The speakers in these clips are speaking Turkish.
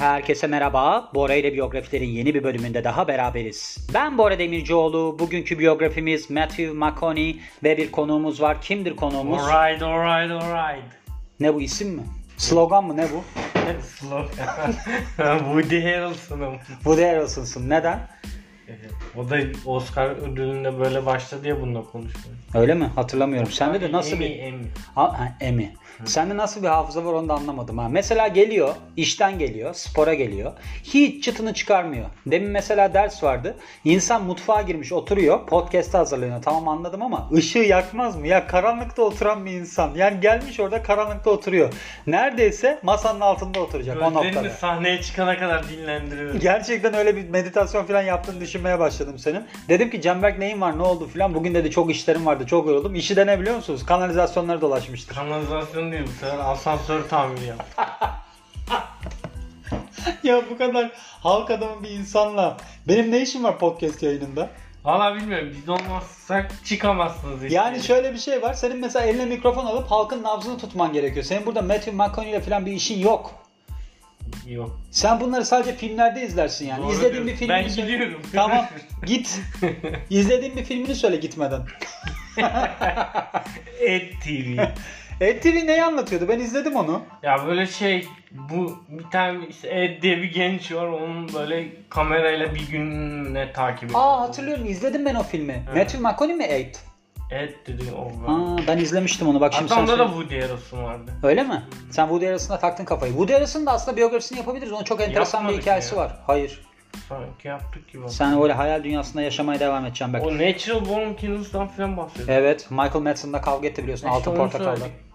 Herkese merhaba. Bora ile biyografilerin yeni bir bölümünde daha beraberiz. Ben Bora Demircioğlu. Bugünkü biyografimiz Matthew McConaughey ve bir konuğumuz var. Kimdir konuğumuz? Alright, alright, alright. Ne bu isim mi? Slogan mı ne bu? Slogan. Woody Harrelson'ım. Woody Harrelson'sın. Neden? O da Oscar ödülünde böyle başladı ya bununla konuşuyor. Öyle mi? Hatırlamıyorum. Sende de nasıl Emmy, bir... Emmy. Ha, ha, Emi. Sende nasıl bir hafıza var onu da anlamadım ha. Mesela geliyor, işten geliyor, spora geliyor. Hiç çıtını çıkarmıyor. Demin mesela ders vardı. İnsan mutfağa girmiş oturuyor. Podcast'a hazırlanıyor. Tamam anladım ama ışığı yakmaz mı? Ya karanlıkta oturan bir insan. Yani gelmiş orada karanlıkta oturuyor. Neredeyse masanın altında oturacak o Gözlerini noktada. sahneye çıkana kadar dinlendiriyor. Gerçekten öyle bir meditasyon falan yaptığını düşünmeye başladım senin. Dedim ki Cemberk neyin var ne oldu falan. Bugün dedi çok işlerim vardı çok yoruldum. İşi de ne biliyor musunuz? Kanalizasyonları dolaşmıştır. Kanalizasyon bu sefer asansör tamiri yap. ya bu kadar halk adamı bir insanla benim ne işim var podcast yayınında? Valla bilmiyorum biz olmazsak çıkamazsınız işte. Yani şöyle bir şey var. Senin mesela eline mikrofon alıp halkın nabzını tutman gerekiyor. Senin burada Matthew McConaughey ile falan bir işin yok. Yok. Sen bunları sadece filmlerde izlersin yani. Doğru İzlediğin bir diyorsun. filmini Ben söyle. gidiyorum. Tamam git. İzlediğin bir filmini söyle gitmeden. Ed TV. TV neyi anlatıyordu? Ben izledim onu. Ya böyle şey bu bir tane işte Ed diye bir genç var onun böyle kamerayla bir gününe takip ediyor. Aa hatırlıyorum izledim ben o filmi. Matthew McConaughey mi Ed? Ed dedi o. Aa ben izlemiştim onu bak şimdi Hatta onda da. Woody Harrelson vardı. Öyle mi? Sen Woody Harrelson'a taktın kafayı. Woody Harrelson'ın da aslında biyografisini yapabiliriz. Onun çok enteresan bir Yapmadık hikayesi ya. var. Hayır. Sanki yaptık gibi. Sen öyle hayal dünyasında yaşamaya devam edeceksin bak. O Natural Born Killers'dan falan bahsediyor. Evet, Michael Madsen'la kavga etti biliyorsun. İşte Altın onu Portakal'da. söyledik.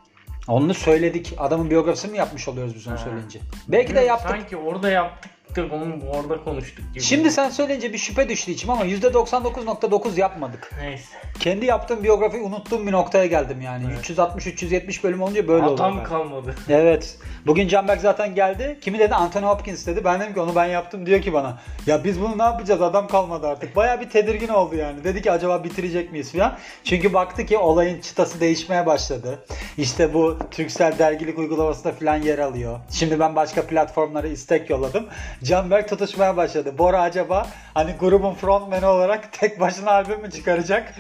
Onu söyledik. Adamın biyografisini mi yapmış oluyoruz biz onu Ha. söyleyince? Belki de yaptık. Sanki orada yaptık da onu orada konuştuk gibi. Şimdi sen söyleyince bir şüphe düştü içime ama %99.9 yapmadık. Neyse. Kendi yaptığım biyografiyi unuttuğum bir noktaya geldim yani. Evet. 360-370 bölüm olunca böyle oldu. Adam ben. kalmadı. Evet. Bugün Canberk zaten geldi. Kimi dedi? Anthony Hopkins dedi. Ben dedim ki onu ben yaptım. Diyor ki bana ya biz bunu ne yapacağız? Adam kalmadı artık. Baya bir tedirgin oldu yani. Dedi ki acaba bitirecek miyiz falan. Çünkü baktı ki olayın çıtası değişmeye başladı. İşte bu Türksel dergilik uygulamasında falan yer alıyor. Şimdi ben başka platformlara istek yolladım. Canberk tutuşmaya başladı. Bora acaba hani grubun frontmeni olarak tek başına albüm mü çıkaracak?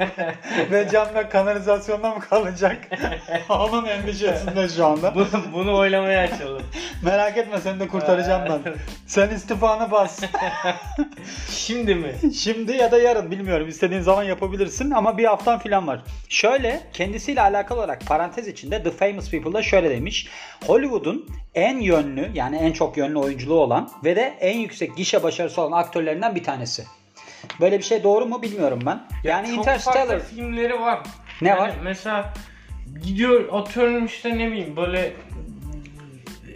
Ve Canberk kanalizasyonda mı kalacak? Onun endişesinde şu anda. Bu- Bunu oylamaya açalım. Merak etme seni de kurtaracağım ben. Sen istifanı bas. Şimdi mi? Şimdi ya da yarın bilmiyorum. İstediğin zaman yapabilirsin ama bir haftan filan var. Şöyle kendisiyle alakalı olarak parantez içinde The Famous People'da şöyle demiş. Hollywood'un en yönlü yani en çok yönlü oyunculuğu olan ve de en yüksek gişe başarısı olan aktörlerinden bir tanesi. Böyle bir şey doğru mu bilmiyorum ben. Yani Çok Interstellar farklı filmleri var. Ne Yani var? Mesela gidiyor atıyorum işte ne bileyim böyle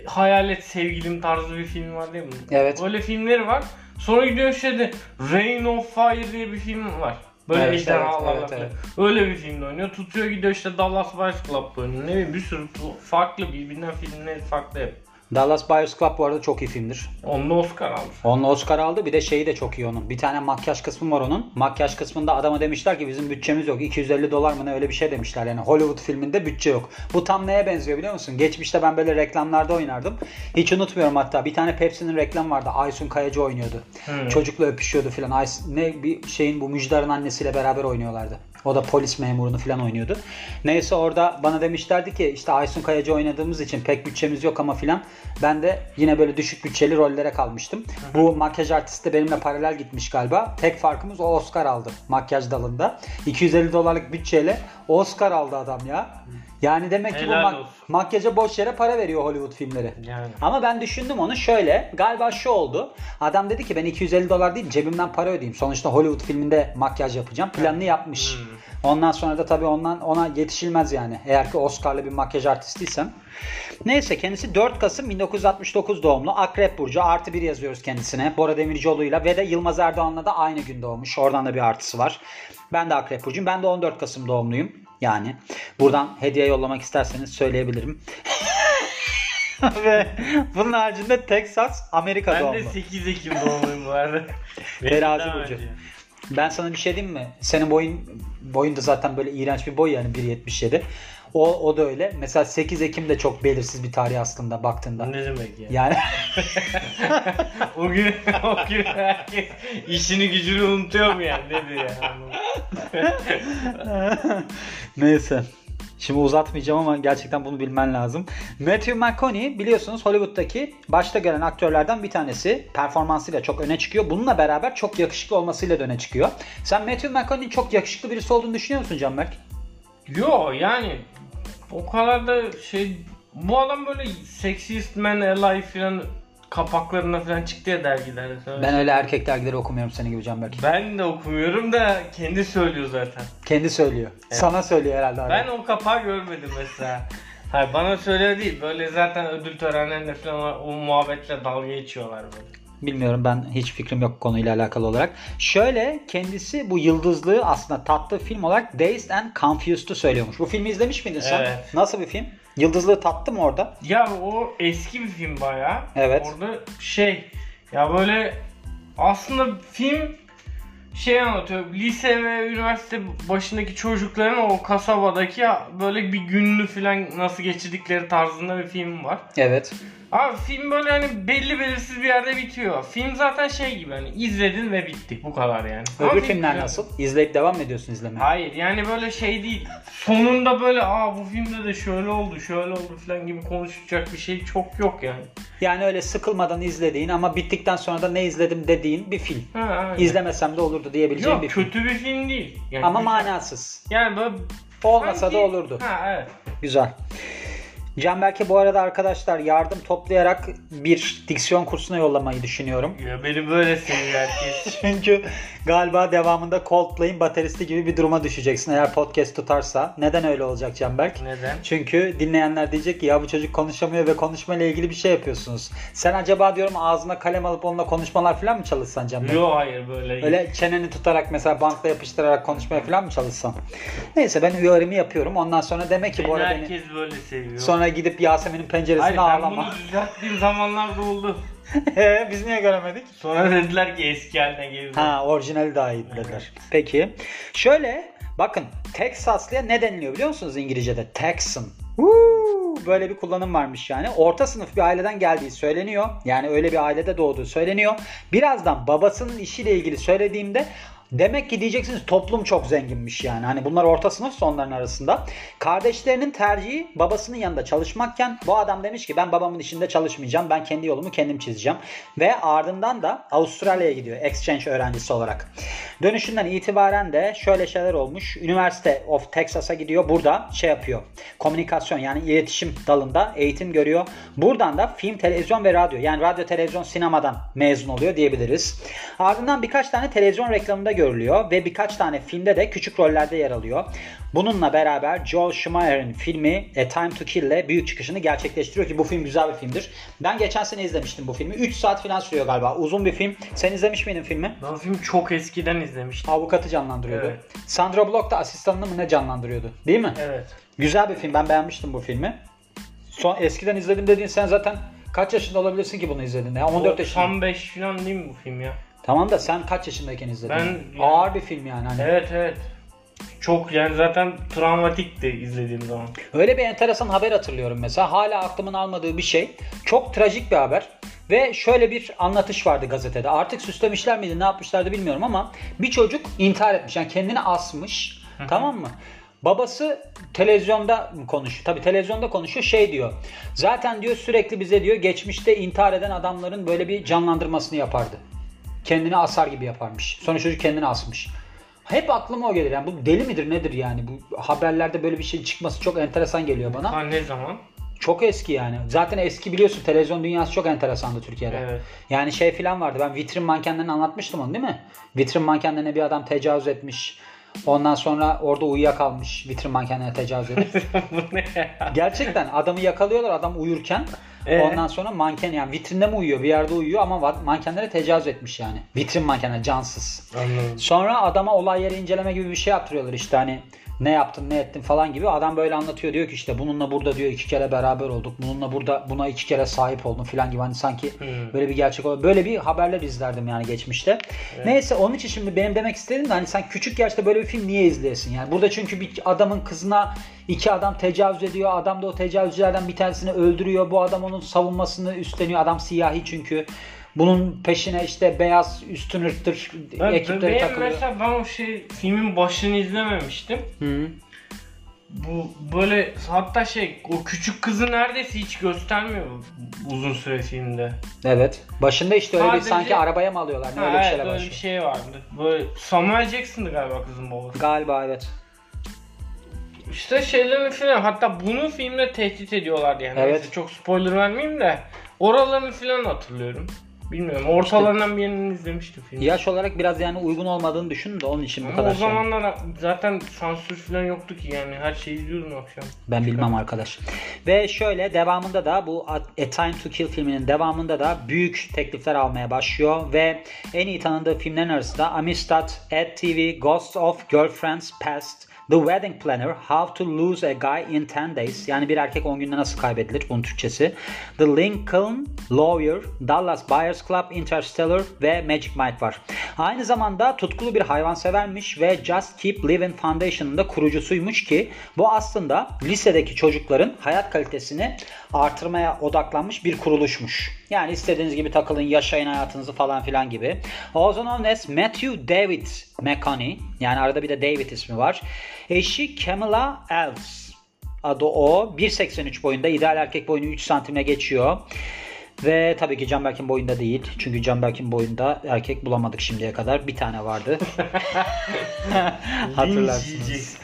hayalet sevgilim tarzı bir film var değil mi? Evet. Öyle filmleri var. Sonra gidiyor işte de Rain of Fire diye bir film var. Böyle Evet, ejderhalarla evet, falan. evet, Öyle bir filmde oynuyor. Tutuyor gidiyor işte Dallas Buyers Club'da oynuyor. Ne bileyim bir sürü farklı birbirinden filmleri farklı hep. Dallas Buyers Club bu arada çok iyi filmdir. Onunla Oscar aldı. Onunla Oscar aldı. Bir de şeyi de çok iyi onun. Bir tane makyaj kısmı var onun. Makyaj kısmında adama demişler ki bizim bütçemiz yok. 250 dolar mı ne öyle bir şey demişler. Yani Hollywood filminde bütçe yok. Bu tam neye benziyor biliyor musun? Geçmişte ben böyle reklamlarda oynardım. Hiç unutmuyorum hatta. Bir tane Pepsi'nin reklamı vardı. Aysun Kayacı oynuyordu. Hmm. Çocukla öpüşüyordu filan. Ne bir şeyin bu Müjdar'ın annesiyle beraber oynuyorlardı. O da polis memurunu falan oynuyordu. Neyse orada bana demişlerdi ki işte Aysun Kayacı oynadığımız için pek bütçemiz yok ama filan. Ben de yine böyle düşük bütçeli rollere kalmıştım. Bu makyaj artisti de benimle paralel gitmiş galiba. Tek farkımız o Oscar aldı makyaj dalında. 250 dolarlık bütçeyle Oscar aldı adam ya. Yani demek ki bu Helal mak- olsun. makyaja boş yere para veriyor Hollywood filmleri. Yani. Ama ben düşündüm onu şöyle. Galiba şu oldu. Adam dedi ki ben 250 dolar değil cebimden para ödeyeyim. Sonuçta Hollywood filminde makyaj yapacağım. Planını yapmış. Hmm. Ondan sonra da tabii ondan ona yetişilmez yani. Eğer ki Oscar'lı bir makyaj artistiysen. Neyse kendisi 4 Kasım 1969 doğumlu. Akrep Burcu artı bir yazıyoruz kendisine. Bora Demircioğlu'yla ve de Yılmaz Erdoğan'la da aynı gün doğmuş. Oradan da bir artısı var. Ben de Akrep Burcu'yum. Ben de 14 Kasım doğumluyum. Yani buradan hediye yollamak isterseniz söyleyebilirim. ve bunun haricinde Texas, Amerika Ben doğumlu. de 8 Ekim doğumluyum bu arada. Terazi burcu. Ben sana bir şey diyeyim mi? Senin boyun boyun da zaten böyle iğrenç bir boy yani 1.77. O, o da öyle. Mesela 8 Ekim de çok belirsiz bir tarih aslında baktığında. Ne demek ya? Yani o gün o gün herkes işini gücünü unutuyor mu yani? Nedir yani? neyse. Şimdi uzatmayacağım ama gerçekten bunu bilmen lazım. Matthew McConaughey biliyorsunuz Hollywood'daki başta gelen aktörlerden bir tanesi. Performansıyla çok öne çıkıyor. Bununla beraber çok yakışıklı olmasıyla da öne çıkıyor. Sen Matthew McConaughey'in çok yakışıklı birisi olduğunu düşünüyor musun Canberk? Yo yani o kadar da şey bu adam böyle Sexiest Man Alive filan kapaklarına falan çıktı ya dergilerde. Sonra Ben öyle erkek dergileri okumuyorum senin gibi Canberk. Ben de okumuyorum da kendi söylüyor zaten. Kendi söylüyor. Sana söylüyor herhalde. abi. Ben o kapağı görmedim mesela. Hayır bana söylüyor değil. Böyle zaten ödül törenlerinde falan o muhabbetle dalga geçiyorlar böyle. Bilmiyorum ben hiç fikrim yok konuyla alakalı olarak. Şöyle kendisi bu yıldızlığı aslında tattığı film olarak Dazed and Confused'u söylüyormuş. Bu filmi izlemiş miydin sen? Evet. Nasıl bir film? Yıldızlığı tattı mı orada? Ya o eski bir film bayağı. Evet. Orada şey ya böyle aslında film şey anlatıyor. Lise ve üniversite başındaki çocukların o kasabadaki böyle bir gününü falan nasıl geçirdikleri tarzında bir film var. Evet. Abi film böyle hani belli belirsiz bir yerde bitiyor. Film zaten şey gibi hani izledin ve bitti. Bu kadar yani. Ama Öbür film filmler güzel. nasıl? İzleyip devam mı ediyorsun izlemeye? Hayır yani böyle şey değil. Sonunda böyle aa bu filmde de şöyle oldu şöyle oldu falan gibi konuşacak bir şey çok yok yani. Yani öyle sıkılmadan izlediğin ama bittikten sonra da ne izledim dediğin bir film. Ha, aynen. İzlemesem de olurdu diyebileceğim Yok bir film. kötü bir film değil. Yani Ama güzel. manasız. Yani böyle Olmasa sanki- da olurdu. Ha evet. Güzel. Canberk'e bu arada arkadaşlar yardım toplayarak bir diksiyon kursuna yollamayı düşünüyorum. Ya beni böyle seviyor herkes. Çünkü galiba devamında Coldplay'in bateristi gibi bir duruma düşeceksin eğer podcast tutarsa. Neden öyle olacak Canberk? Neden? Çünkü dinleyenler diyecek ki ya bu çocuk konuşamıyor ve konuşmayla ilgili bir şey yapıyorsunuz. Sen acaba diyorum ağzına kalem alıp onunla konuşmalar falan mı çalışsan Canberk? Yok hayır böyle. Öyle çeneni tutarak mesela bankla yapıştırarak konuşmaya falan mı çalışsan? Neyse ben uyarımı yapıyorum. Ondan sonra demek ki Beni bu arada beni... herkes böyle seviyor. Sonra gidip Yasemin'in penceresine Hayır ben ağlama. bunu düzelttiğim zamanlarda oldu. Ee, Biz niye göremedik? Sonra dediler ki eski haline geri. Ha orijinali daha iyi dediler. Peki. Şöyle bakın Texaslı'ya ne deniliyor biliyor musunuz İngilizce'de? Texan. Woo! Böyle bir kullanım varmış yani. Orta sınıf bir aileden geldiği söyleniyor. Yani öyle bir ailede doğduğu söyleniyor. Birazdan babasının işiyle ilgili söylediğimde Demek ki diyeceksiniz toplum çok zenginmiş yani. Hani bunlar orta sınıf onların arasında. Kardeşlerinin tercihi babasının yanında çalışmakken bu adam demiş ki ben babamın işinde çalışmayacağım. Ben kendi yolumu kendim çizeceğim. Ve ardından da Avustralya'ya gidiyor exchange öğrencisi olarak. Dönüşünden itibaren de şöyle şeyler olmuş. University of Texas'a gidiyor. Burada şey yapıyor. Komünikasyon yani iletişim dalında eğitim görüyor. Buradan da film, televizyon ve radyo yani radyo, televizyon, sinemadan mezun oluyor diyebiliriz. Ardından birkaç tane televizyon reklamında görülüyor ve birkaç tane filmde de küçük rollerde yer alıyor. Bununla beraber Joel Schumacher'in filmi A Time to Kill ile büyük çıkışını gerçekleştiriyor ki bu film güzel bir filmdir. Ben geçen sene izlemiştim bu filmi. 3 saat falan sürüyor galiba. Uzun bir film. Sen izlemiş miydin filmi? Ben film çok eskiden izlemiştim. Avukatı canlandırıyordu. Evet. Sandra Bullock da asistanını mı ne canlandırıyordu? Değil mi? Evet. Güzel bir film. Ben beğenmiştim bu filmi. Son eskiden izledim dediğin sen zaten kaç yaşında olabilirsin ki bunu izlediğinde? Ya 14 yaşında. 95 falan değil mi bu film ya? Tamam da sen kaç yaşındayken izledin? Ben yani- Ağır bir film yani. Hani. Evet evet. Çok yani zaten travmatikti izlediğim zaman. Öyle bir enteresan haber hatırlıyorum mesela. Hala aklımın almadığı bir şey. Çok trajik bir haber. Ve şöyle bir anlatış vardı gazetede. Artık süslemişler miydi ne yapmışlardı bilmiyorum ama bir çocuk intihar etmiş. Yani kendini asmış. tamam mı? Babası televizyonda konuşuyor. Tabii televizyonda konuşuyor. Şey diyor. Zaten diyor sürekli bize diyor geçmişte intihar eden adamların böyle bir canlandırmasını yapardı. Kendini asar gibi yaparmış. Sonra çocuk kendini asmış. Hep aklıma o gelir. Yani bu deli midir nedir yani? Bu haberlerde böyle bir şey çıkması çok enteresan geliyor bana. Ha ne zaman? Çok eski yani. Zaten eski biliyorsun televizyon dünyası çok enteresandı Türkiye'de. Evet. Yani şey filan vardı. Ben vitrin mankenlerini anlatmıştım onu değil mi? Vitrin mankenlerine bir adam tecavüz etmiş. Ondan sonra orada uyuyakalmış vitrin mankenine tecavüz edip. Bu ne ya? Gerçekten adamı yakalıyorlar adam uyurken. Ee? Ondan sonra manken yani vitrinde mi uyuyor bir yerde uyuyor ama mankenlere tecavüz etmiş yani. Vitrin mankenler cansız. Anladım. Sonra adama olay yeri inceleme gibi bir şey yaptırıyorlar işte hani ne yaptın ne ettin falan gibi. Adam böyle anlatıyor diyor ki işte bununla burada diyor iki kere beraber olduk. Bununla burada buna iki kere sahip oldum falan gibi hani sanki Hmm. böyle bir gerçek böyle bir haberler izlerdim yani geçmişte. Neyse onun için şimdi benim demek istediğim de hani sen küçük yaşta böyle bir film niye izleyesin yani. Burada çünkü bir adamın kızına iki adam tecavüz ediyor. Adam da o tecavüzcülerden bir tanesini öldürüyor. Bu adam onun savunmasını üstleniyor. Adam siyahi çünkü. Bunun peşine işte beyaz üstün ırktır Ben, ekipleri benim takılıyor. mesela ben o şey filmin başını izlememiştim. Hı. Bu böyle hatta şey o küçük kızı neredeyse hiç göstermiyor uzun süre filmde. Evet. Başında işte öyle bir Sadece- sanki arabaya mı alıyorlar? Ne Ha, öyle bir evet, şeyler öyle başlıyor. bir şey vardı. Böyle Samuel Jackson'dı galiba kızın babası. Galiba evet. İşte şeylerin filan hatta bunu filmle tehdit ediyorlardı yani. Evet. Neyse, çok spoiler vermeyeyim de oralarını filan hatırlıyorum. Bilmiyorum ortalarından bir yerini izlemiştim filmi. Yaş olarak biraz yani uygun olmadığını düşündüm de onun için bu Ama kadar o şey. zamanlar zaten sansür falan yoktu ki yani her şeyi izliyordum akşam. Ben bilmem arkadaş. Ve şöyle devamında da bu A A Time to Kill filminin devamında da büyük teklifler almaya başlıyor ve en iyi tanındığı filmlerin arasında Amistad, Ed TV, Ghosts of Girlfriends Past, The Wedding Planner, How to Lose a Guy in 10 Days yani bir erkek 10 günde nasıl kaybedilir bunun Türkçesi. The Lincoln Lawyer, Dallas Buyers Club, Interstellar ve Magic Mike var. Aynı zamanda tutkulu bir hayvansevermiş ve Just Keep Living Foundation'ın da kurucusuymuş ki bu aslında lisedeki çocukların hayat kalitesini artırmaya odaklanmış bir kuruluşmuş. Yani istediğiniz gibi takılın, yaşayın hayatınızı falan filan gibi. Also known as Matthew David McConaughey yani arada bir de David ismi var. Eşi Camilla Els adı o. 1.83 boyunda. ideal erkek boyunu 3 santimle geçiyor. Ve tabii ki Canberk'in boyunda değil. Çünkü Canberk'in boyunda erkek bulamadık şimdiye kadar. Bir tane vardı. Hatırlarsınız.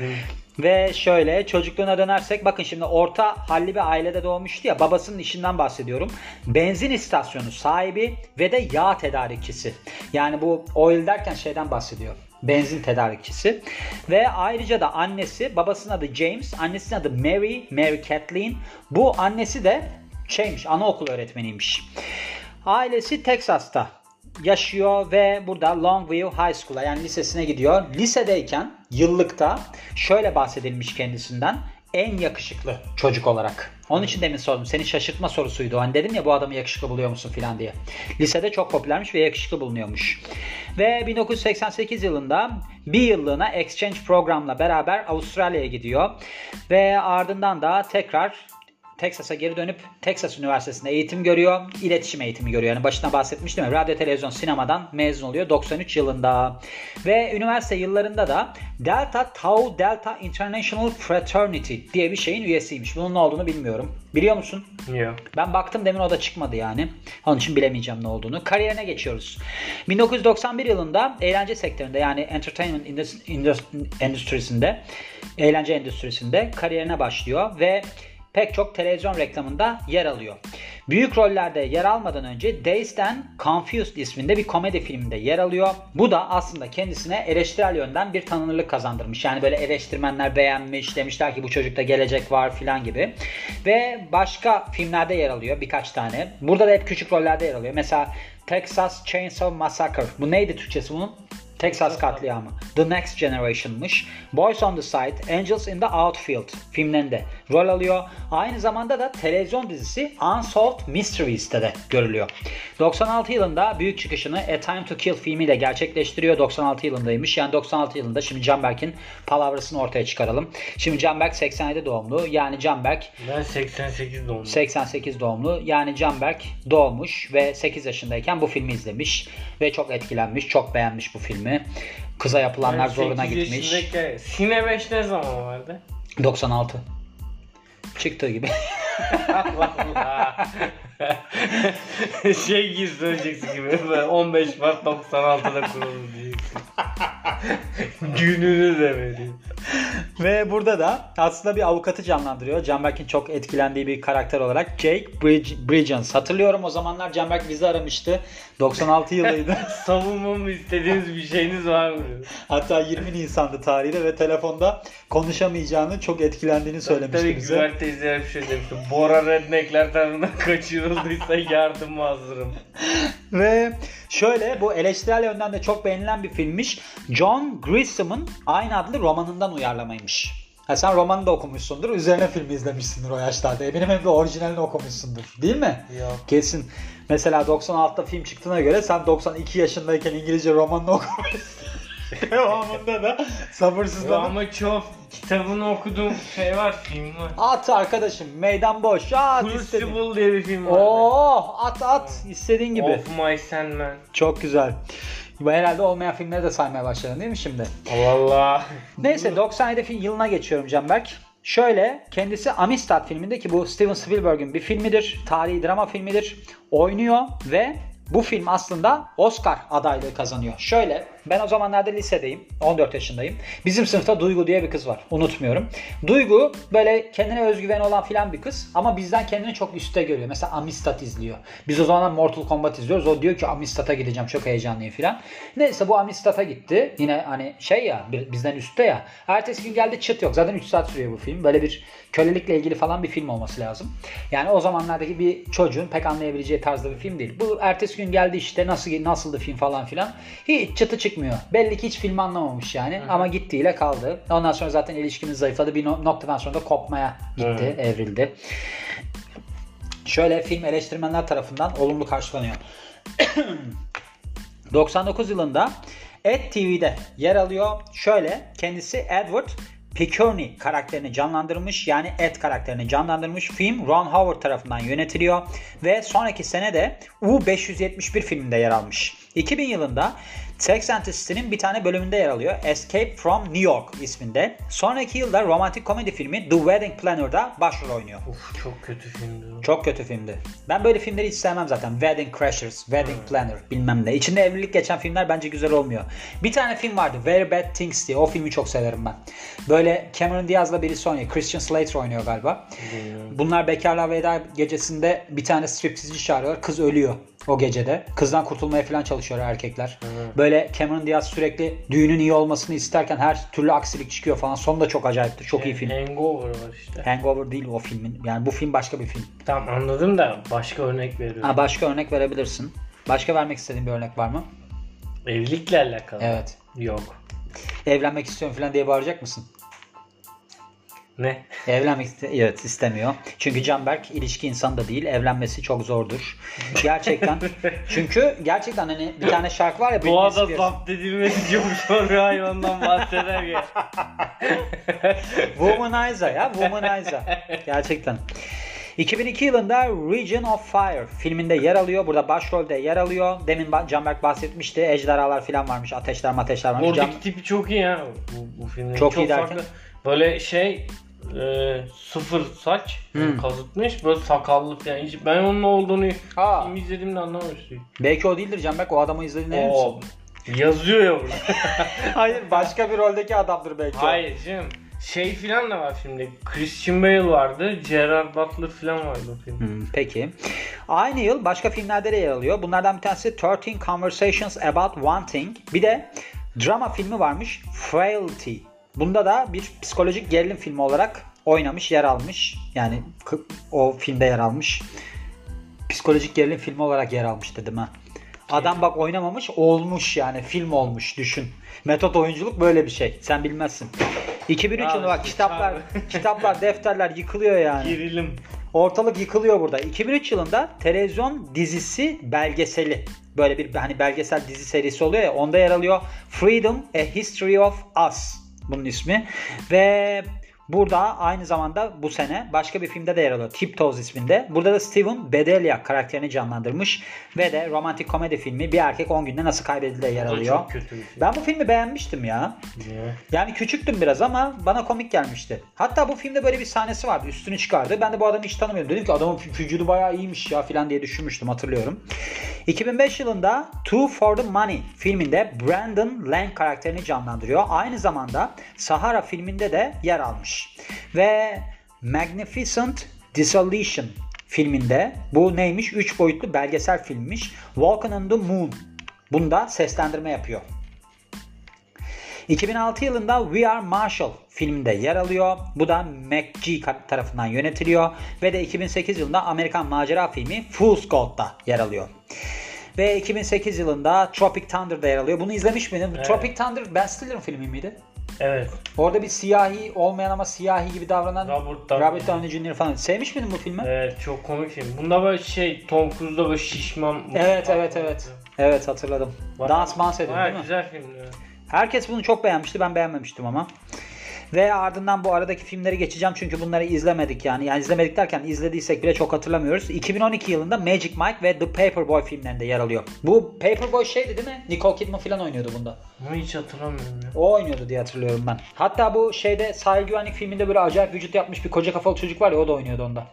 Ve şöyle çocukluğuna dönersek bakın şimdi orta halli bir ailede doğmuştu ya babasının işinden bahsediyorum. Benzin istasyonu sahibi ve de yağ tedarikçisi. Yani bu oil derken şeyden bahsediyor. Benzin tedarikçisi. Ve ayrıca da annesi babasının adı James, annesinin adı Mary, Mary Kathleen. Bu annesi de şeymiş anaokul öğretmeniymiş. Ailesi Texas'ta yaşıyor ve burada Longview High School'a yani lisesine gidiyor. Lisedeyken yıllıkta şöyle bahsedilmiş kendisinden en yakışıklı çocuk olarak. Onun için demin sordum. Senin şaşırtma sorusuydu. Hani dedim ya bu adamı yakışıklı buluyor musun filan diye. Lisede çok popülermiş ve yakışıklı bulunuyormuş. Ve 1988 yılında bir yıllığına exchange programla beraber Avustralya'ya gidiyor. Ve ardından da tekrar Texas'a geri dönüp Texas Üniversitesi'nde eğitim görüyor. İletişim eğitimi görüyor. Yani başına bahsetmiştim ya. Radyo, televizyon, sinemadan mezun oluyor 93 yılında. Ve üniversite yıllarında da Delta Tau Delta International Fraternity diye bir şeyin üyesiymiş. Bunun ne olduğunu bilmiyorum. Biliyor musun? Yok. Ben baktım demin o da çıkmadı yani. Onun için bilemeyeceğim ne olduğunu. Kariyerine geçiyoruz. 1991 yılında eğlence sektöründe yani entertainment endüstrisinde, eğlence endüstrisinde kariyerine başlıyor ve pek çok televizyon reklamında yer alıyor. Büyük rollerde yer almadan önce Dazed and Confused isminde bir komedi filminde yer alıyor. Bu da aslında kendisine eleştirel yönden bir tanınırlık kazandırmış. Yani böyle eleştirmenler beğenmiş, demişler ki bu çocukta gelecek var filan gibi. Ve başka filmlerde yer alıyor birkaç tane. Burada da hep küçük rollerde yer alıyor. Mesela Texas Chainsaw Massacre. Bu neydi Türkçesi bunun? Texas katliamı. The Next Generation'mış. Boys on the Side, Angels in the Outfield filmlerinde rol alıyor. Aynı zamanda da televizyon dizisi Unsolved Mysteries'te de görülüyor. 96 yılında büyük çıkışını A Time to Kill filmiyle gerçekleştiriyor. 96 yılındaymış. Yani 96 yılında şimdi Canberk'in palavrasını ortaya çıkaralım. Şimdi Canberk 87 doğumlu. Yani Canberk Ben 88 doğumluyum. 88 doğumlu. Yani Canberk doğmuş ve 8 yaşındayken bu filmi izlemiş ve çok etkilenmiş, çok beğenmiş bu filmi. Kıza yapılanlar Ben zoruna 8 gitmiş. Sine 5 ne zaman vardı? 96. Çıktığı gibi. Allah Allah. şey gibi söyleyeceksin gibi. Böyle 15 Mart 96'da kuruldu diyeceksin. Gününü de veriyor. Ve burada da aslında bir avukatı canlandırıyor. Canberk'in çok etkilendiği bir karakter olarak Jake Bridg- Bridgens. Hatırlıyorum o zamanlar Canberk bizi aramıştı. 96 yılıydı. Savunmamı istediğiniz bir şeyiniz var mı? Hatta 20 Nisan'dı tarihi ve telefonda konuşamayacağını çok etkilendiğini söylemişti Tabii bize. Güver teyze bir şey demişti. Bora redneckler tarafından kaçırıldıysa yardım hazırım. Ve şöyle bu eleştirel yönden de çok beğenilen bir filmmiş. John Grisham'ın aynı adlı romanından uyarlamaymış. Ha sen romanı da okumuşsundur. Üzerine filmi izlemişsindir o yaşlarda. Eminim hem de orijinalini okumuşsundur. Değil mi? Yok. Kesin. Mesela 96'da film çıktığına göre sen 92 yaşındayken İngilizce romanını okumuşsun. Devamında da sabırsızlanıp Ama çok kitabını okuduğum şey var, film var. at arkadaşım meydan boş at istediğin. Crucible diye bir film var. Oh at at istediğin gibi. Of My Sandman. Çok güzel. Bu herhalde olmayan filmleri de saymaya başladın değil mi şimdi? Allah Allah. Neyse 97 film yılına geçiyorum Canberk. Şöyle kendisi Amistad filminde ki bu Steven Spielberg'in bir filmidir. Tarihi drama filmidir. Oynuyor ve bu film aslında Oscar adaylığı kazanıyor. Şöyle ben o zamanlarda lisedeyim. 14 yaşındayım. Bizim sınıfta Duygu diye bir kız var. Unutmuyorum. Duygu böyle kendine özgüveni olan filan bir kız ama bizden kendini çok üstte görüyor. Mesela Amistad izliyor. Biz o zaman Mortal Kombat izliyoruz. O diyor ki Amistad'a gideceğim çok heyecanlıyım filan. Neyse bu Amistad'a gitti. Yine hani şey ya bizden üstte ya. Ertesi gün geldi çıt yok. Zaten 3 saat sürüyor bu film. Böyle bir kölelikle ilgili falan bir film olması lazım. Yani o zamanlardaki bir çocuğun pek anlayabileceği tarzda bir film değil. Bu ertesi gün geldi işte nasıl nasıldı film falan filan. Hiç çıtı çıkmıyor. Belli ki hiç filmi anlamamış yani. Ama gittiğiyle kaldı. Ondan sonra zaten ilişkimiz zayıfladı. Bir no- noktadan sonra da kopmaya gitti, evrildi. Şöyle film eleştirmenler tarafından olumlu karşılanıyor. 99 yılında Ed TV'de yer alıyor. Şöyle kendisi Edward Pickerney karakterini canlandırmış. Yani Ed karakterini canlandırmış. Film Ron Howard tarafından yönetiliyor. Ve sonraki sene de U571 filminde yer almış. 2000 yılında Sex and the City'nin bir tane bölümünde yer alıyor. Escape from New York isminde. Sonraki yılda romantik komedi filmi The Wedding Planner'da başrol oynuyor. Uf çok kötü filmdi. Çok kötü filmdi. Ben böyle filmleri hiç sevmem zaten. Wedding Crashers, Wedding Planner bilmem ne. İçinde evlilik geçen filmler bence güzel olmuyor. Bir tane film vardı. Very Bad Things diye. O filmi çok severim ben. Böyle Cameron Diaz'la birisi oynuyor. Christian Slater oynuyor galiba. Bunlar bekarlığa veda gecesinde bir tane striptizci çağırıyorlar. Kız ölüyor o gecede. Kızdan kurtulmaya falan çalışıyor erkekler. Böyle Cameron Diaz sürekli düğünün iyi olmasını isterken her türlü aksilik çıkıyor falan. Sonu da çok acayipti. Çok iyi film. Hangover var işte. Hangover değil o filmin. Yani bu film başka bir film. Tamam anladım da başka örnek veriyorum. Ha, başka örnek verebilirsin. Başka vermek istediğin bir örnek var mı? Evlilikle alakalı. Evet. Yok. Evlenmek istiyorum falan diye bağıracak mısın? Ne? Evlenmek iste- evet, istemiyor. Çünkü Canberk ilişki insanı da değil. Evlenmesi çok zordur. Gerçekten. Çünkü gerçekten hani bir tane şarkı var ya. Doğada zapt edilmesi çok zor bir hayvandan bahseder ya. Womanizer ya. Womanizer. Gerçekten. 2002 yılında Region of Fire filminde yer alıyor. Burada başrolde yer alıyor. Demin Canberk bahsetmişti. Ejderhalar falan varmış. Ateşler mateşler varmış. Can- Oradaki tipi çok iyi ya. Bu, bu filmin Çok iyi derken? farklı. Böyle şey e, sıfır saç Hmm. kazıtmış böyle sakallı falan. Hiç, ben onun ne olduğunu Aa. film izlediğimde anlamamıştım. Belki o değildir Canberk. O adamı misin? Oo, yazıyor ya burada. Hayır başka bir roldeki adamdır belki. Hayır canım. Şey filan da var filmde. Christian Bale vardı. Gerard Butler filan vardı o film. Hmm, peki. Aynı yıl başka filmlerde de yer alıyor. Bunlardan bir tanesi 13 Conversations About One Thing. Bir de drama filmi varmış Frailty. Bunda da bir psikolojik gerilim filmi olarak oynamış, yer almış. Yani o filmde yer almış. Psikolojik gerilim filmi olarak yer almış dedim ha. Adam bak oynamamış olmuş yani film olmuş düşün. Metot oyunculuk böyle bir şey. Sen bilmezsin. 2003 Bravo, yılında bak kitaplar, kitaplar, defterler yıkılıyor yani. Gerilim. Ortalık yıkılıyor burada. 2003 yılında televizyon dizisi belgeseli. Böyle bir hani belgesel dizi serisi oluyor ya onda yer alıyor. Freedom A History of Us bunun ismi. Ve Burada aynı zamanda bu sene başka bir filmde de yer alıyor. Tiptoes isminde. Burada da Steven Bedelia karakterini canlandırmış. Ve de romantik komedi filmi Bir Erkek 10 Günde Nasıl Kaybedildi yer alıyor. çok kötü film. Ben bu filmi beğenmiştim ya. Niye? Yani küçüktüm biraz ama bana komik gelmişti. Hatta bu filmde böyle bir sahnesi vardı. Üstünü çıkardı. Ben de bu adamı hiç tanımıyordum. Dedim ki adamın vü- vücudu bayağı iyiymiş ya falan diye düşünmüştüm hatırlıyorum. 2005 yılında Two for the Money filminde Brandon Lang karakterini canlandırıyor. Aynı zamanda Sahara filminde de yer almış. Ve Magnificent Dissolution filminde bu neymiş? 3 boyutlu belgesel filmmiş. Walking on the Moon. Bunda seslendirme yapıyor. 2006 yılında We Are Marshall filminde yer alıyor. Bu da McG tarafından yönetiliyor. Ve de 2008 yılında Amerikan macera filmi Fool's Gold'da yer alıyor. Ve 2008 yılında Tropic Thunder'da yer alıyor. Bunu izlemiş miydin? Evet. Tropic Thunder Ben Stiller'ın filmi miydi? Evet. Orada bir siyahi olmayan ama siyahi gibi davranan Robert Downey. Robert Downey Jr. falan. Sevmiş miydin bu filmi? Evet çok komik film. Bunda böyle şey Tom Cruise'da böyle şişman. Evet evet evet. Evet hatırladım. Bayağı- Dans dans ediyor değil mi? güzel filmdi. Herkes bunu çok beğenmişti. Ben beğenmemiştim ama. Ve ardından bu aradaki filmleri geçeceğim çünkü bunları izlemedik yani. Yani izlemedik derken izlediysek bile çok hatırlamıyoruz. 2012 yılında Magic Mike ve The Paperboy filmlerinde yer alıyor. Bu Paperboy şeydi değil mi? Nicole Kidman falan oynuyordu bunda. Bunu hiç hatırlamıyorum ya. O oynuyordu diye hatırlıyorum ben. Hatta bu şeyde sahil güvenlik filminde böyle acayip vücut yapmış bir koca kafalı çocuk var ya o da oynuyordu onda.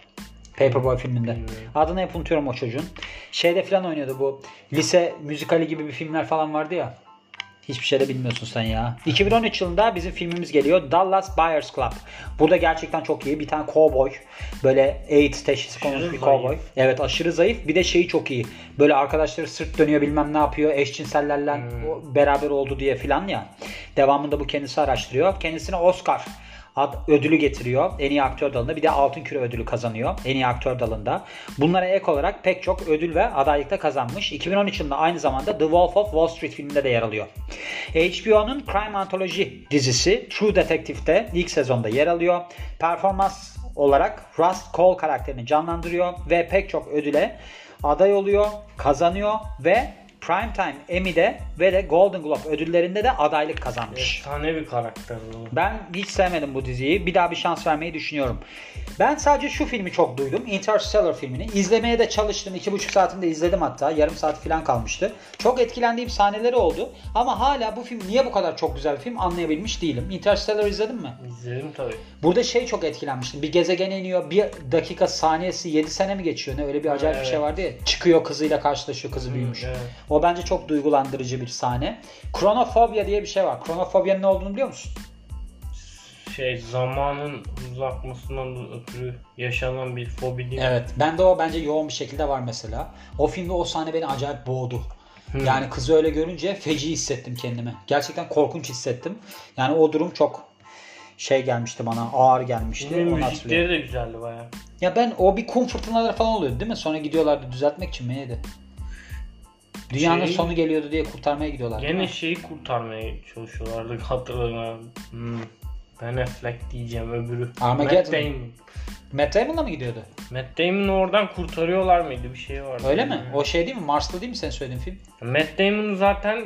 Paperboy filminde. Adını hep unutuyorum o çocuğun. Şeyde falan oynuyordu bu. Lise müzikali gibi bir filmler falan vardı ya. Hiçbir şey de bilmiyorsun sen ya. 2013 yılında bizim filmimiz geliyor. Dallas Buyers Club. Burada gerçekten çok iyi. Bir tane cowboy. Böyle AIDS teşhisi konmuş bir cowboy. Evet aşırı zayıf. Bir de şeyi çok iyi. Böyle arkadaşları sırt dönüyor bilmem ne yapıyor. Eşcinsellerle Hmm. beraber oldu diye filan ya. Devamında bu kendisi araştırıyor. Kendisine Oscar ad, ödülü getiriyor en iyi aktör dalında. Bir de Altın Küre ödülü kazanıyor en iyi aktör dalında. Bunlara ek olarak pek çok ödül ve adaylıkta kazanmış. 2013 yılında aynı zamanda The Wolf of Wall Street filminde de yer alıyor. HBO'nun Crime Anthology dizisi True Detective'de ilk sezonda yer alıyor. Performans olarak Rust Cole karakterini canlandırıyor ve pek çok ödüle aday oluyor, kazanıyor ve Primetime Emmy'de ve de Golden Globe ödüllerinde de adaylık kazanmış. Efsane bir karakter bu. Ben hiç sevmedim bu diziyi. Bir daha bir şans vermeyi düşünüyorum. Ben sadece şu filmi çok duydum. Interstellar filmini. İzlemeye de çalıştım. iki buçuk saatimde izledim hatta. Yarım saat falan kalmıştı. Çok etkilendiğim sahneleri oldu. Ama hala bu film niye bu kadar çok güzel bir film anlayabilmiş değilim. Interstellar izledin mi? İzledim tabii. Burada şey çok etkilenmiştim. Bir gezegene iniyor. Bir dakika saniyesi 7 sene mi geçiyor? Ne öyle bir acayip bir Evet. şey vardı ya. Çıkıyor kızıyla karşılaşıyor. Kızı büyümüş. evet. O bence çok duygulandırıcı bir sahne. Kronofobya diye bir şey var. Kronofobyanın ne olduğunu biliyor musun? Şey zamanın uzakmasından ötürü yaşanan bir fobi değil? Evet. Bende o bence yoğun bir şekilde var mesela. O filmde o sahne beni acayip boğdu. Yani kızı öyle görünce feci hissettim kendimi. Gerçekten korkunç hissettim. Yani o durum çok şey gelmişti bana ağır gelmişti. Hatırlıyorum. müzikleri de güzeldi baya. Ya ben o bir kum fırtınaları falan oluyordu değil mi? Sonra gidiyorlardı düzeltmek için mi neydi? Dünyanın Şey- sonu geliyordu diye kurtarmaya gidiyorlardı. değil Gene şeyi kurtarmaya çalışıyorlardı hatırlamıyorum. Hmm. Ben Affleck diyeceğim öbürü. Armageddon. Matt Damon. Matt Damon'la mı gidiyordu? Matt Damon'ı oradan kurtarıyorlar mıydı bir şey vardı. Öyle mi? O şey değil mi? Mars'ta değil mi sen söylediğin film? Matt Damon zaten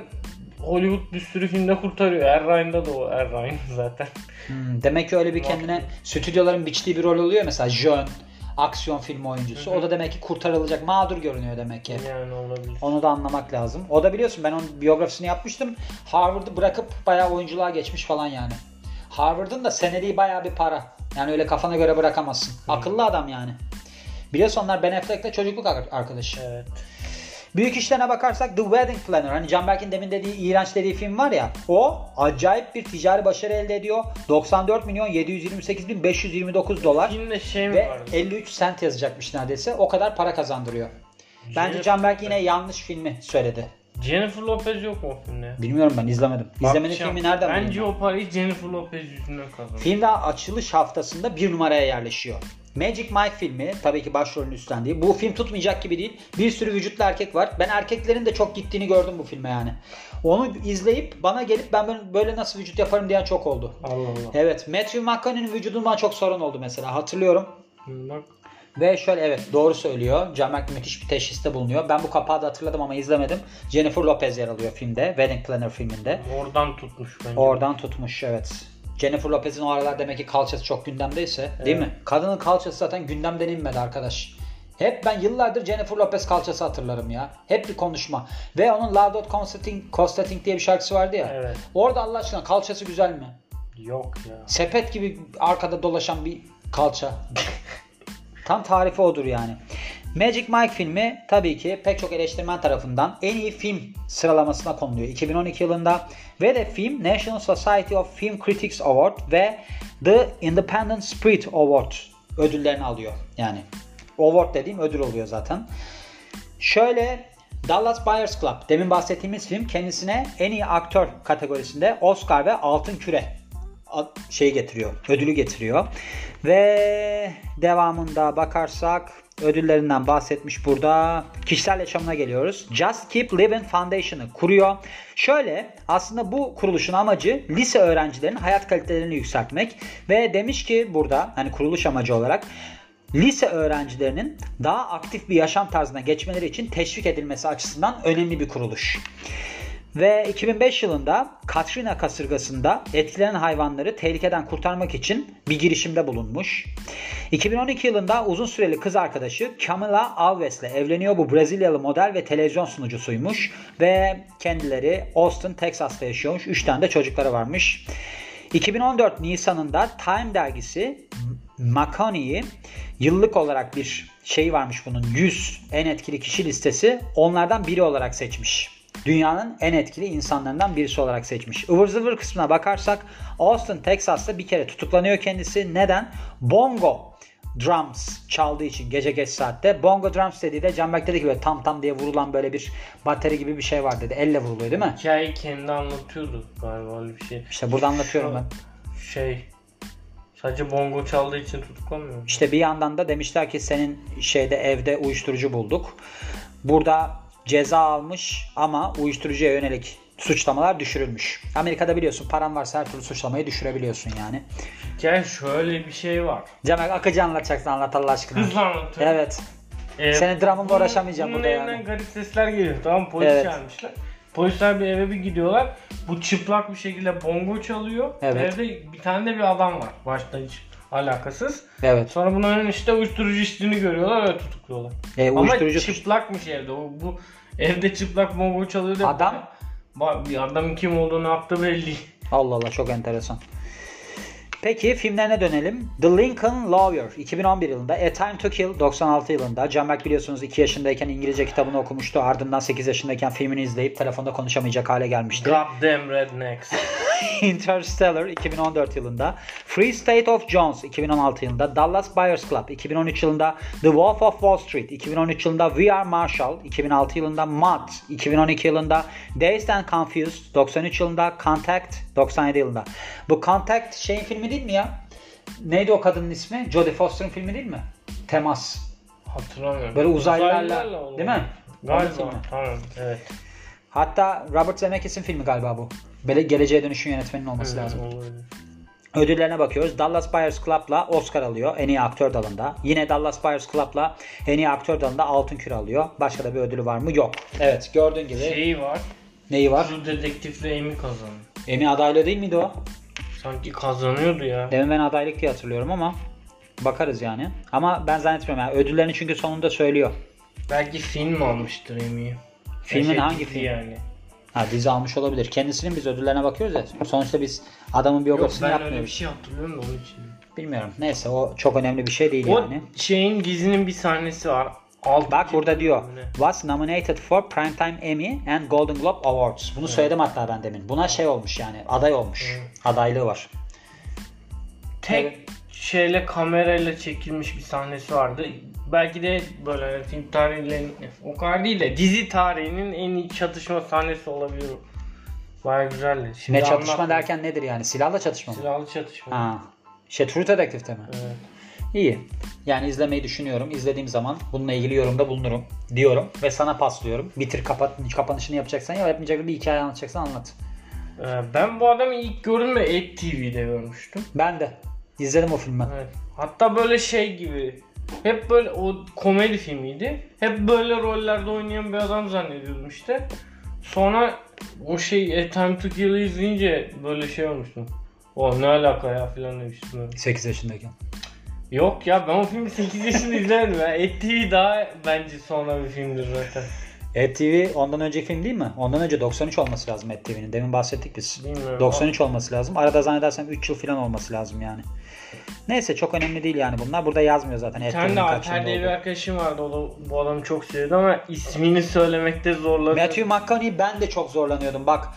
Hollywood bir sürü filmde kurtarıyor. Er Ryan'da da o Er Ryan zaten. Hmm, demek ki öyle bir kendine stüdyoların biçtiği bir rol oluyor mesela Jön, aksiyon film oyuncusu. O da demek ki kurtarılacak, mağdur görünüyor demek ki. Yani olabilir. Onu da anlamak lazım. O da biliyorsun ben onun biyografisini yapmıştım. Harvard'ı bırakıp bayağı oyunculuğa geçmiş falan yani. Harvard'ın da seneliği bayağı bir para. Yani öyle kafana göre bırakamazsın. Akıllı adam yani. Biliyorsun onlar Ben Affleck'le çocukluk ar- arkadaşı. Evet. Büyük işlerine bakarsak The Wedding Planner. Hani Canberk'in demin dediği iğrenç dediği film var ya. O acayip bir ticari başarı elde ediyor. 94 milyon 728 bin 529 dolar. Filmde şey mi Ve vardı? 53 sent yazacakmış neredeyse. O kadar para kazandırıyor. Bence Canberk yine yanlış filmi söyledi. Jennifer Lopez yok mu filmde? Bilmiyorum ben izlemedim. İzlemenin Bakacağım. filmi nereden Bence bileyim o parayı Jennifer Lopez yüzünden kazandı. Film daha açılış haftasında bir numaraya yerleşiyor. Magic Mike filmi tabii ki başrolünü üstlendiği. Bu film tutmayacak gibi değil. Bir sürü vücutlu erkek var. Ben erkeklerin de çok gittiğini gördüm bu filme yani. Onu izleyip bana gelip ben böyle- böyle nasıl vücut yaparım diyen çok oldu. Allah Allah. Evet Matthew McConaughey'nin vücudundan bana çok sorun oldu mesela hatırlıyorum. Bak Ve şöyle evet doğru söylüyor. Camek müthiş bir teşhiste bulunuyor. Ben bu kapağı da hatırladım ama izlemedim. Jennifer Lopez yer alıyor filmde. Wedding Planner filminde. oradan tutmuş bence. Oradan tutmuş evet. Jennifer Lopez'in o aralar demek ki kalçası çok gündemdeyse değil mi? Kadının kalçası zaten gündemden inmedi arkadaş. Hep ben yıllardır Jennifer Lopez kalçası hatırlarım ya. Hep bir konuşma. Ve onun Loud Out Constating, Constating diye bir şarkısı vardı ya. Evet. Orada Allah aşkına kalçası güzel mi? Yok ya. Sepet gibi arkada dolaşan bir kalça. Tam tarifi odur yani. Magic Mike filmi tabii ki pek çok eleştirmen tarafından en iyi film sıralamasına konuluyor 2012 yılında ve de film National Society of Film Critics Award ve The Independent Spirit Award ödüllerini alıyor. Yani award dediğim ödül oluyor zaten. Şöyle Dallas Buyers Club demin bahsettiğimiz film kendisine en iyi aktör kategorisinde Oscar ve Altın Küre şey getiriyor, ödülü getiriyor. Ve devamında bakarsak ödüllerinden bahsetmiş burada. Kişisel yaşamına geliyoruz. Just Keep Living Foundation'ı kuruyor. Şöyle aslında bu kuruluşun amacı lise öğrencilerinin hayat kalitelerini yükseltmek ve demiş ki burada hani kuruluş amacı olarak lise öğrencilerinin daha aktif bir yaşam tarzına geçmeleri için teşvik edilmesi açısından önemli bir kuruluş. Ve 2005 yılında Katrina kasırgasında etkilenen hayvanları tehlikeden kurtarmak için bir girişimde bulunmuş. 2012 yılında uzun süreli kız arkadaşı Camila Alves'le evleniyor. Bu Brezilyalı model ve televizyon sunucusuymuş. Ve kendileri Austin, Texas'ta yaşıyormuş. 3 tane de çocukları varmış. 2014 Nisan'ında Time dergisi McConaughey'i yıllık olarak bir şey varmış bunun 100 en etkili kişi listesi onlardan biri olarak seçmiş. Dünyanın en etkili insanlarından birisi olarak seçmiş. Ivır zıvır kısmına bakarsak Austin, Texas'ta bir kere tutuklanıyor kendisi. Neden? Bongo drums çaldığı için gece geç saatte. Bongo drums dediği de Canberk dedi ki böyle tam tam diye vurulan böyle bir bateri gibi bir şey var dedi. Elle vuruluyor değil mi? Hikayeyi kendi anlatıyordu galiba öyle bir şey. İşte burada anlatıyorum ben. Şey sadece bongo çaldığı için tutuklanmıyor. İşte bir yandan da demişler ki senin şeyde evde uyuşturucu bulduk. Burada ceza almış ama uyuşturucuya yönelik suçlamalar düşürülmüş. Amerika'da biliyorsun paran varsa her türlü suçlamayı düşürebiliyorsun yani. Hikaye şöyle bir şey var. Cemal Akıcı anlatacaksın anlat Allah aşkına. Hızlı anlatıyor. Evet. Ee, Senin dramınla bunun- uğraşamayacağım bunun burada yani. garip sesler geliyor tamam? Polis Evet. çağırmışlar. Polisler bir eve bir gidiyorlar. Bu çıplak bir şekilde bongo çalıyor. Evet. Evde bir tane de bir adam var. Başta hiç alakasız. Evet. Sonra bunların işte uyuşturucu içtiğini görüyorlar ve tutukluyorlar. E, Ama uyuşturucu çıplakmış evde. O, bu evde çıplak bongo çalıyor. Adam? Bir adamın kim olduğunu yaptı belli. Allah Allah çok enteresan. Peki filmlerine dönelim. The Lincoln Lawyer 2011 yılında, A Time to Kill 96 yılında. Canberk biliyorsunuz 2 yaşındayken İngilizce kitabını okumuştu. Ardından 8 yaşındayken filmini izleyip telefonda konuşamayacak hale gelmişti. Goddamn rednecks. Interstellar 2014 yılında, Free State of Jones 2016 yılında, Dallas Buyers Club 2013 yılında, The Wolf of Wall Street 2013 yılında, We Are Marshall 2006 yılında, Mud 2012 yılında, Dazed and Confused 93 yılında, Contact 97 yılında. Bu Contact şeyin filmi değil mi ya? Neydi o kadının ismi? Jodie Foster'ın filmi değil mi? Temas. Hatırlamıyorum. Böyle uzaylılarla, olan. değil mi? Galiba. Tamam. Evet. Hatta Robert Zemeckis'in filmi galiba bu. Böyle geleceğe dönüşün yönetmeninin olması lazım. Olabilir. Ödüllerine bakıyoruz. Dallas Buyers Club'la Oscar alıyor en iyi aktör dalında. Yine Dallas Buyers Club'la en iyi aktör dalında Altın Küre alıyor. Başka da bir ödülü var mı? Yok. Evet gördüğün gibi. Şeyi var. Neyi var? True Detective'le Emmy kazandı. Emmy adaylığı değil miydi o? Sanki kazanıyordu ya. Demin ben adaylık diye hatırlıyorum ama bakarız yani. Ama ben zannetmiyorum yani ödüllerini çünkü sonunda söylüyor. Belki film almıştır Emmy'yi. Filmin şey, hangi filmi? yani? Ha dizi almış olabilir. Kendisinin biz ödüllerine bakıyoruz ya. Sonuçta biz adamın Yok biyografisini ben öyle bir yapmıyoruz. şey hatırlıyorum da onun için. Bilmiyorum. Neyse o çok önemli bir şey değil O yani. şeyin dizinin bir sahnesi var. Altı Bak burada diyor. Ne? Was nominated for Primetime Emmy and Golden Globe Awards. Bunu söyledim hatta ben demin. Buna şey olmuş yani aday olmuş. Adaylığı var. Tek Evet. şeyle kamerayla çekilmiş bir sahnesi vardı. Belki de böyle film tarihinin o kadar değil de dizi tarihinin en iyi çatışma sahnesi olabilir. Baya güzeldi. Şimdi ne çatışma anlatmayayım. derken nedir yani? Silahla çatışma mı? Silahlı çatışma. Ha. Şey True Detective'de mi? Evet. İyi. Yani izlemeyi düşünüyorum. İzlediğim zaman bununla ilgili yorumda bulunurum diyorum ve sana paslıyorum. Bitir kapat kapanışını yapacaksan ya yapmayacak bir hikaye anlatacaksan anlat. Ee, ben bu adamı ilk gördüm ve Ek TV'de görmüştüm. Ben de izledim o filmi. Evet. Hatta böyle şey gibi hep böyle o komedi filmiydi. Hep böyle rollerde oynayan bir adam zannediyordum işte. Sonra o şey A Time to Kill'ı izleyince böyle şey olmuştum. O ne alaka ya falan demiştim. öyle. 8 yaşındayken. Yok ya ben o filmi 8 yaşında izlemedim ya. Et TV daha bence sonra bir filmdir zaten. Et TV ondan önceki film değil mi? Ondan önce 93 olması lazım Et TV'nin. Demin bahsettik biz. Bilmiyorum. 93 olması lazım. Arada zannedersem 3 yıl falan olması lazım yani. Neyse çok önemli değil yani bunlar. Burada yazmıyor zaten. Bir Et tane de Alper diye bir olduğu. arkadaşım vardı. O da bu adamı çok seviyordu ama ismini söylemekte zorladı. Matthew McConaughey ben de çok zorlanıyordum. Bak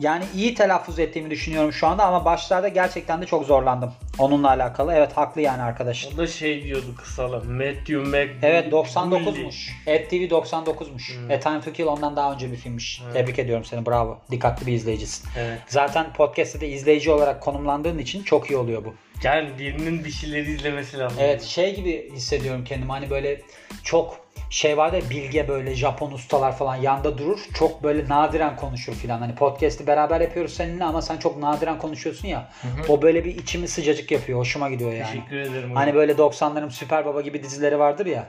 yani iyi telaffuz ettiğimi düşünüyorum şu anda ama başlarda gerçekten de çok zorlandım. Onunla alakalı. Evet haklı yani arkadaş. O da şey diyordu kısalı. Matthew Mc... Evet 99'muş. Et TV 99'muş. Hmm. A Time to Kill ondan daha önce bir filmmiş. Evet. Tebrik ediyorum seni bravo. Dikkatli bir izleyicisin. Evet. Zaten podcast'te de izleyici olarak konumlandığın için çok iyi oluyor bu. Yani birinin bir şeyleri izlemesi lazım. Evet şey gibi hissediyorum kendimi hani böyle çok şey var ya bilge böyle Japon ustalar falan yanda durur. Çok böyle nadiren konuşur filan. Hani podcast'i beraber yapıyoruz seninle ama sen çok nadiren konuşuyorsun ya. hı. O böyle bir içimi sıcacık yapıyor. Hoşuma gidiyor yani. Teşekkür ederim. Hani böyle 90'ların Süper Baba gibi dizileri vardır ya.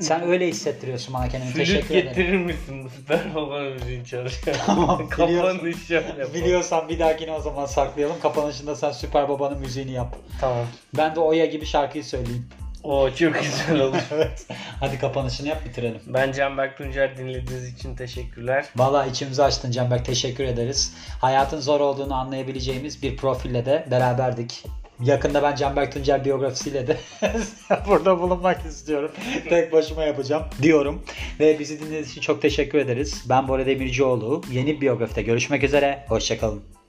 Sen öyle hissettiriyorsun bana kendini. Flüt Teşekkür ederim. getirir misin? Süper baba müziğin çalışıyor. Tamam. Kapanış yapalım. Biliyorsan bir dahakine o zaman saklayalım. Kapanışında sen Süper Baba'nın müziğini yap. Tamam. Ben de Oya gibi şarkıyı söyleyeyim. O çok güzel olur. evet. Hadi kapanışını yap bitirelim. ben Canberk Tuncer dinlediğiniz için teşekkürler. Valla içimizi açtın Canberk. Teşekkür ederiz. Hayatın zor olduğunu anlayabileceğimiz bir profille de beraberdik. Yakında ben Canberk Tuncer biyografisiyle de burada bulunmak istiyorum. Tek başıma yapacağım diyorum. Ve bizi dinlediğiniz için çok teşekkür ederiz. Ben Bora Demircioğlu. Yeni biyografide görüşmek üzere. Hoşçakalın.